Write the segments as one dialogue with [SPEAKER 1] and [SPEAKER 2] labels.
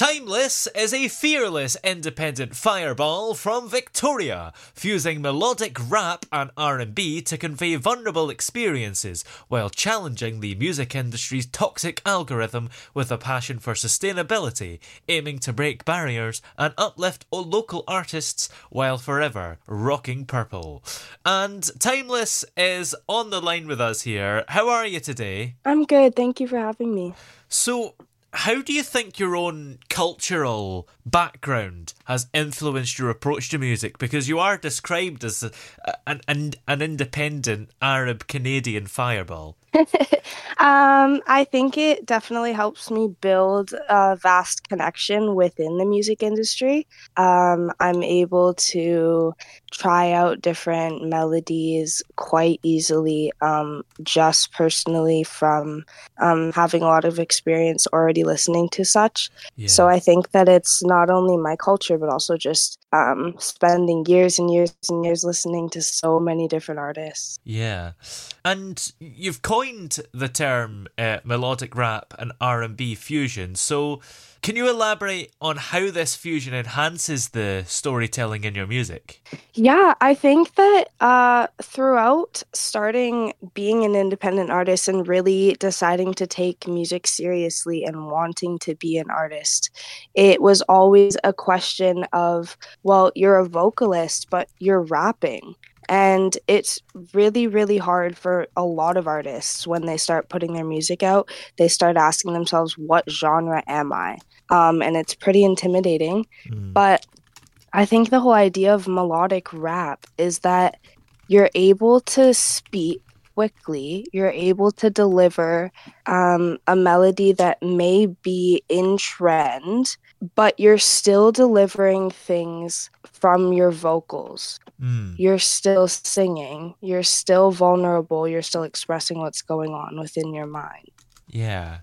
[SPEAKER 1] Timeless is a fearless independent fireball from Victoria, fusing melodic rap and R&B to convey vulnerable experiences while challenging the music industry's toxic algorithm with a passion for sustainability, aiming to break barriers and uplift local artists while forever rocking purple. And Timeless is on the line with us here. How are you today?
[SPEAKER 2] I'm good. Thank you for having me.
[SPEAKER 1] So, how do you think your own cultural background has influenced your approach to music? Because you are described as a, an, an, an independent Arab Canadian fireball.
[SPEAKER 2] um, I think it definitely helps me build a vast connection within the music industry. Um, I'm able to try out different melodies quite easily, um, just personally from um, having a lot of experience already listening to such. Yeah. So I think that it's not only my culture, but also just um, spending years and years and years listening to so many different artists.
[SPEAKER 1] Yeah, and you've coined the term uh, melodic rap and R and B fusion. So can you elaborate on how this fusion enhances the storytelling in your music?
[SPEAKER 2] Yeah, I think that uh, throughout starting being an independent artist and really deciding to take music seriously and wanting to be an artist, it was always a question of, well, you're a vocalist, but you're rapping. And it's really, really hard for a lot of artists when they start putting their music out. They start asking themselves, what genre am I? Um, and it's pretty intimidating. Mm. But I think the whole idea of melodic rap is that you're able to speak quickly, you're able to deliver um, a melody that may be in trend, but you're still delivering things from your vocals. Mm. You're still singing, you're still vulnerable, you're still expressing what's going on within your mind.
[SPEAKER 1] Yeah.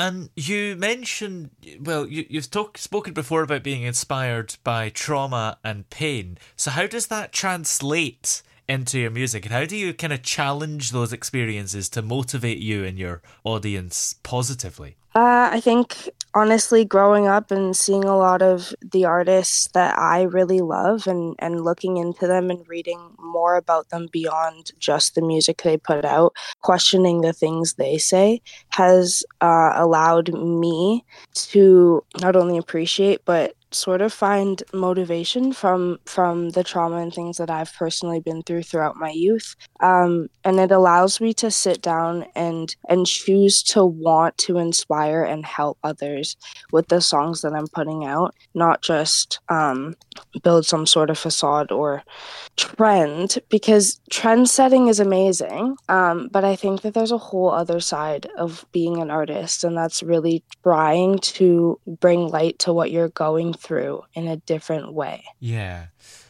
[SPEAKER 1] And you mentioned, well, you, you've talk, spoken before about being inspired by trauma and pain. So, how does that translate into your music? And how do you kind of challenge those experiences to motivate you and your audience positively?
[SPEAKER 2] Uh, I think honestly, growing up and seeing a lot of the artists that I really love and, and looking into them and reading more about them beyond just the music they put out, questioning the things they say has uh, allowed me to not only appreciate but sort of find motivation from from the trauma and things that I've personally been through throughout my youth. Um, and it allows me to sit down and and choose to want to inspire and help others with the songs that I'm putting out, not just um, build some sort of facade or trend because trend setting is amazing. Um, but I think that there's a whole other side of being an artist, and that's really trying to bring light to what you're going through in a different way.
[SPEAKER 1] Yeah.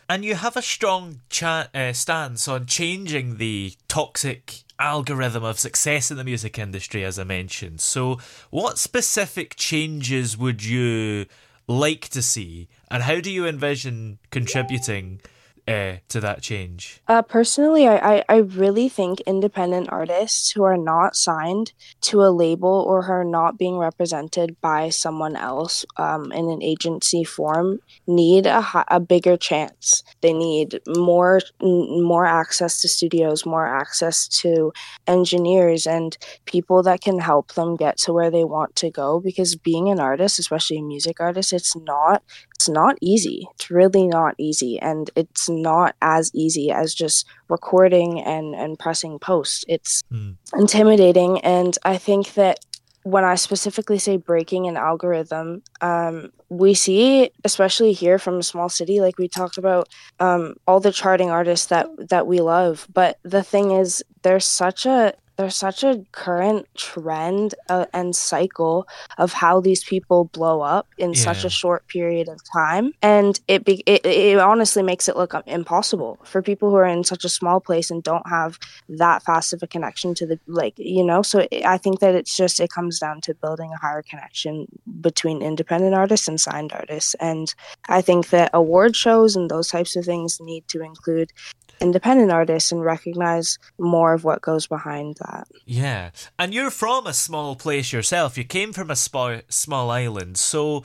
[SPEAKER 1] And you have a strong cha- uh, stance on changing the toxic algorithm of success in the music industry, as I mentioned. So, what specific changes would you like to see, and how do you envision contributing uh, to that change?
[SPEAKER 2] Uh, personally, I, I, I really think independent artists who are not signed to a label or who are not being represented by someone else um, in an agency form need a, a bigger chance. They need more more access to studios, more access to engineers and people that can help them get to where they want to go. Because being an artist, especially a music artist, it's not it's not easy. It's really not easy. And it's not as easy as just recording and, and pressing post. It's mm. intimidating. And I think that when I specifically say breaking an algorithm, um, we see, especially here from a small city, like we talked about, um, all the charting artists that that we love. But the thing is, there's such a there's such a current trend uh, and cycle of how these people blow up in yeah. such a short period of time and it, be, it it honestly makes it look impossible for people who are in such a small place and don't have that fast of a connection to the like you know so it, i think that it's just it comes down to building a higher connection between independent artists and signed artists and i think that award shows and those types of things need to include independent artists and recognize more of what goes behind that.
[SPEAKER 1] Yeah. And you're from a small place yourself. You came from a small island. So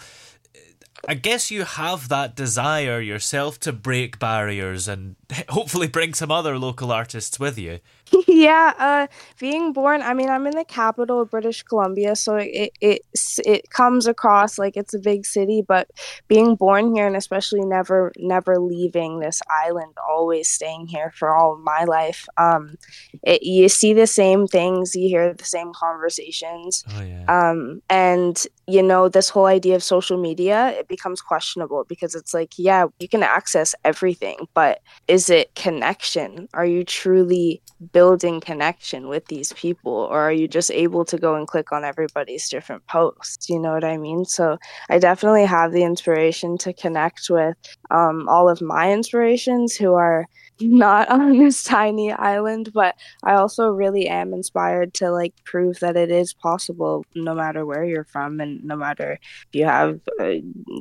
[SPEAKER 1] I guess you have that desire yourself to break barriers and hopefully bring some other local artists with you.
[SPEAKER 2] yeah, uh, being born, I mean, I'm in the capital of British Columbia, so it, it it comes across like it's a big city. But being born here, and especially never never leaving this island, always staying here for all of my life, um, it, you see the same things, you hear the same conversations,
[SPEAKER 1] oh, yeah.
[SPEAKER 2] um, and you know this whole idea of social media it becomes questionable because it's like yeah you can access everything but is it connection? Are you truly building connection with these people or are you just able to go and click on everybody's different posts? You know what i mean? So i definitely have the inspiration to connect with um, all of my inspirations who are not on this tiny island but i also really am inspired to like prove that it is possible no matter where you're from and no matter if you have uh,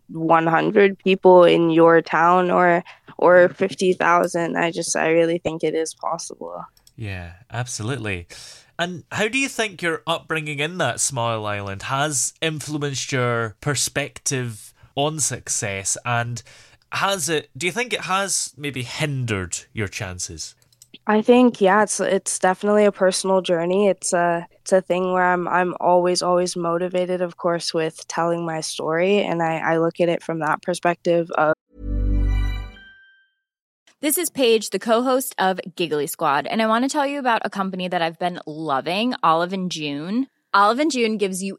[SPEAKER 2] 100 people in your town or or 50,000 i just i really think it is possible.
[SPEAKER 1] Yeah absolutely. And how do you think your upbringing in that small island has influenced your perspective on success? And has it do you think it has maybe hindered your chances
[SPEAKER 2] I think yeah, it's it's definitely a personal journey. It's a it's a thing where I'm I'm always always motivated, of course, with telling my story, and I, I look at it from that perspective of.
[SPEAKER 3] This is Paige, the co-host of Giggly Squad, and I want to tell you about a company that I've been loving, Olive and June. Olive and June gives you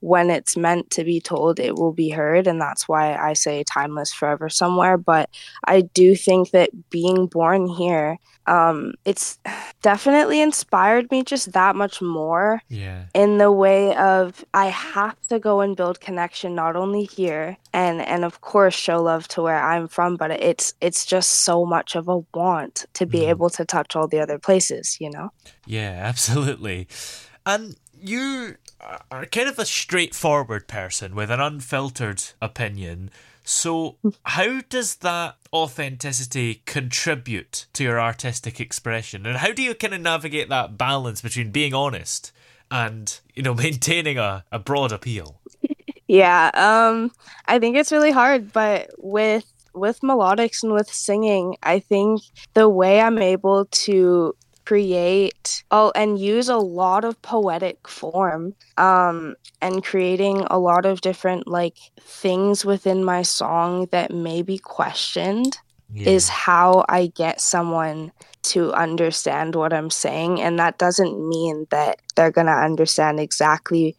[SPEAKER 2] When it's meant to be told, it will be heard. And that's why I say timeless forever somewhere. But I do think that being born here, um, it's definitely inspired me just that much more
[SPEAKER 1] Yeah.
[SPEAKER 2] in the way of I have to go and build connection not only here and and of course show love to where I'm from, but it's it's just so much of a want to be able to touch all the other places, you know?
[SPEAKER 1] Yeah, absolutely. And you are kind of a straightforward person with an unfiltered opinion. So, how does that authenticity contribute to your artistic expression? And how do you kind of navigate that balance between being honest and, you know, maintaining a, a broad appeal?
[SPEAKER 2] Yeah, um, I think it's really hard, but with with melodics and with singing, I think the way I'm able to create oh and use a lot of poetic form um and creating a lot of different like things within my song that may be questioned is how I get someone to understand what I'm saying. And that doesn't mean that they're going to understand exactly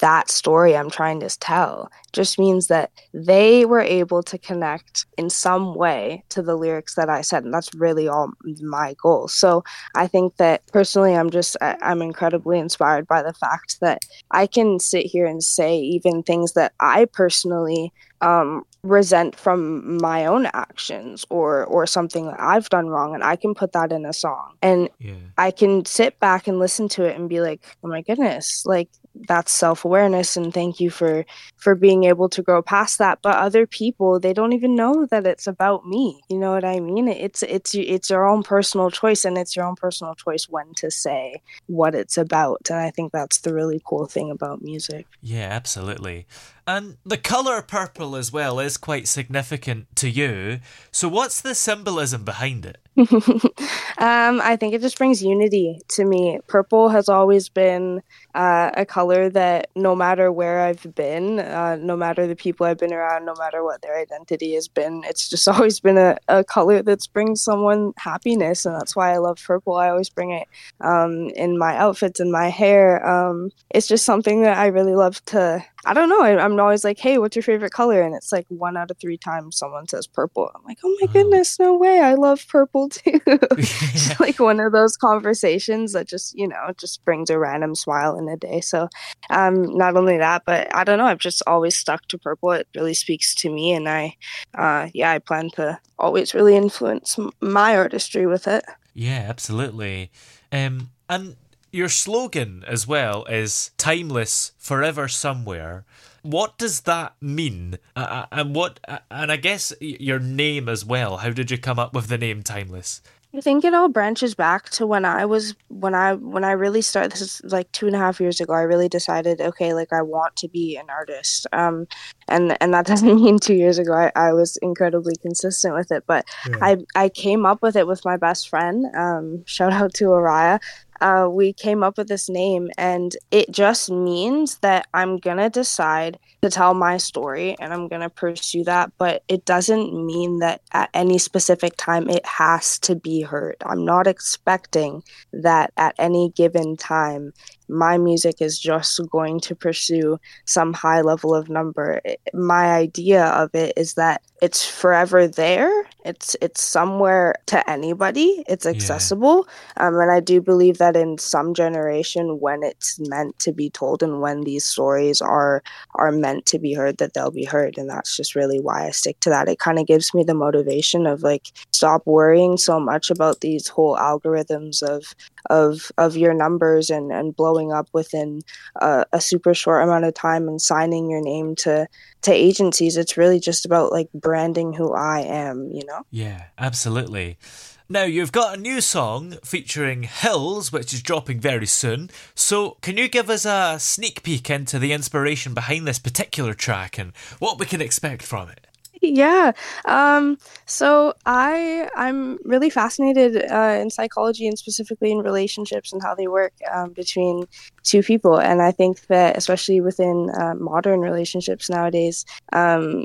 [SPEAKER 2] that story I'm trying to tell. It just means that they were able to connect in some way to the lyrics that I said. And that's really all my goal. So I think that personally, I'm just, I'm incredibly inspired by the fact that I can sit here and say even things that I personally um, resent from my own actions or or something that I've done wrong, and I can put that in a song, and
[SPEAKER 1] Yeah.
[SPEAKER 2] I can sit back and listen to it and be like, oh my goodness, like that's self awareness, and thank you for for being able to grow past that. But other people, they don't even know that it's about me. You know what I mean? It's it's it's your own personal choice, and it's your own personal choice when to say what it's about, and I think that's the really cool thing about music.
[SPEAKER 1] Yeah, absolutely. And the colour purple as well is quite significant to you. So, what's the symbolism behind it?
[SPEAKER 2] um, I think it just brings unity to me. Purple has always been uh, a color that no matter where I've been, uh, no matter the people I've been around, no matter what their identity has been, it's just always been a, a color that's brings someone happiness. And that's why I love purple. I always bring it um, in my outfits and my hair. Um, it's just something that I really love to. I don't know. I, I'm always like, hey, what's your favorite color? And it's like one out of three times someone says purple. I'm like, oh my goodness, no way. I love purple too. It's like one of those conversations that just, you know, just brings a random smile in a day. So, um, not only that, but I don't know. I've just always stuck to purple. It really speaks to me. And I, uh, yeah, I plan to always really influence my artistry with it.
[SPEAKER 1] Yeah, absolutely. Um, and your slogan as well is timeless forever somewhere. What does that mean? Uh, and what? Uh, and I guess your name as well. How did you come up with the name Timeless?
[SPEAKER 2] I think it all branches back to when I was when I when I really started. This is like two and a half years ago. I really decided, okay, like I want to be an artist. Um, and and that doesn't mean two years ago I, I was incredibly consistent with it, but I I came up with it with my best friend. Um, shout out to Araya. Uh, we came up with this name, and it just means that I'm gonna decide to tell my story and I'm to pursue that. But it doesn't mean that at any specific time it has to be heard. I'm not expecting that at any given time my music is just going to pursue some high level of number. My idea of it is that it's forever there. It's it's somewhere to anybody. It's accessible. Um, and I do believe that in some generation, when it's meant to be told and when these stories are are meant to be heard, that they'll be heard. And that's just really why I stick to that. It kind of gives me the motivation of like stop worrying so much about these whole algorithms of of of your numbers and and blowing blowing up within a, a super short amount of time and signing your name to to agencies. It's really just about like branding who I am, you know?
[SPEAKER 1] Yeah, absolutely. Now, you've got a new song featuring Hills, which is dropping very soon. So, can you give us a sneak peek into the inspiration behind this particular track and what we can expect from it?
[SPEAKER 2] yeah um, so i i'm really fascinated uh, in psychology and specifically in relationships and how they work um, between two people. And i think that especially within uh, modern relationships nowadays um,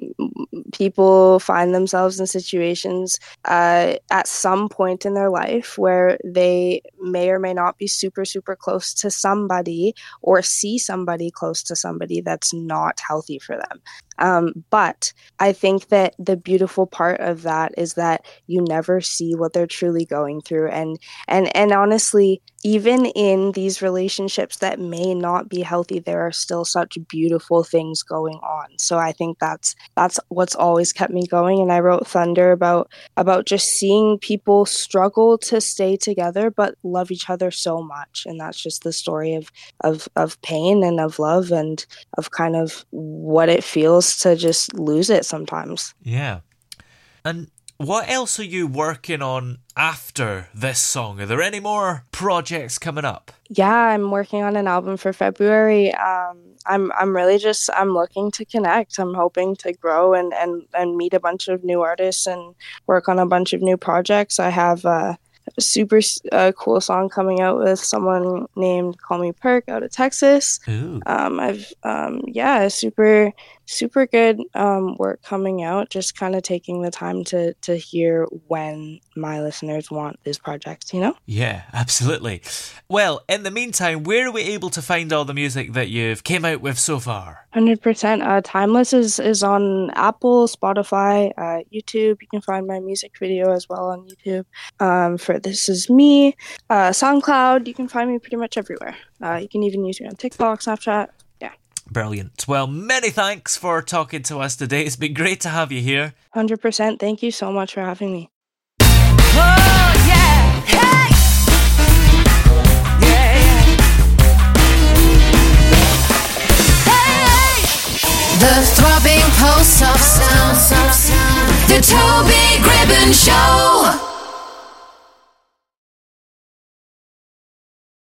[SPEAKER 2] people find themselves in situations uh, at some point in their life where they may or may not be super super close to somebody or see somebody close to somebody that's not healthy for them. Um, but I think that the beautiful part of that is that you never see what they're truly going through, and and and honestly, even in these relationships that may not be healthy there are still such beautiful things going on. So i think that's that's what's always kept me going. And i wrote thunder about about just seeing people struggle to stay together but love each other so much. And that's just the story of of of pain and of love and of kind of what it feels to just lose it sometimes.
[SPEAKER 1] Yeah. And what else are you working on after this song? Are there any more projects coming up?
[SPEAKER 2] Yeah, I'm working on an album for February. Um, I'm I'm really just I'm looking to connect. I'm hoping to grow and and and meet a bunch of new artists and work on a bunch of new projects. I have uh, a super uh, cool song coming out with someone named Call Me Perk out of Texas. Um, I've um, yeah, super super good um, work coming out. Just kind of taking the time to to hear when my listeners want this project. You know?
[SPEAKER 1] Yeah, absolutely. Well, in the meantime, where are we able to find all the music that you've came out with so far?
[SPEAKER 2] Hundred percent. Uh, Timeless is is on Apple, Spotify, uh, YouTube. You can find my music video as well on YouTube. Um, for this is me, uh, SoundCloud. You can find me pretty much everywhere. Uh, you can even use me on TikTok, Snapchat.
[SPEAKER 1] Brilliant. Well, many thanks for talking to us today. It's been great to have you here.
[SPEAKER 2] 100%. Thank you so much for having me. Oh, yeah. Hey!
[SPEAKER 4] The throbbing pulse of sound, the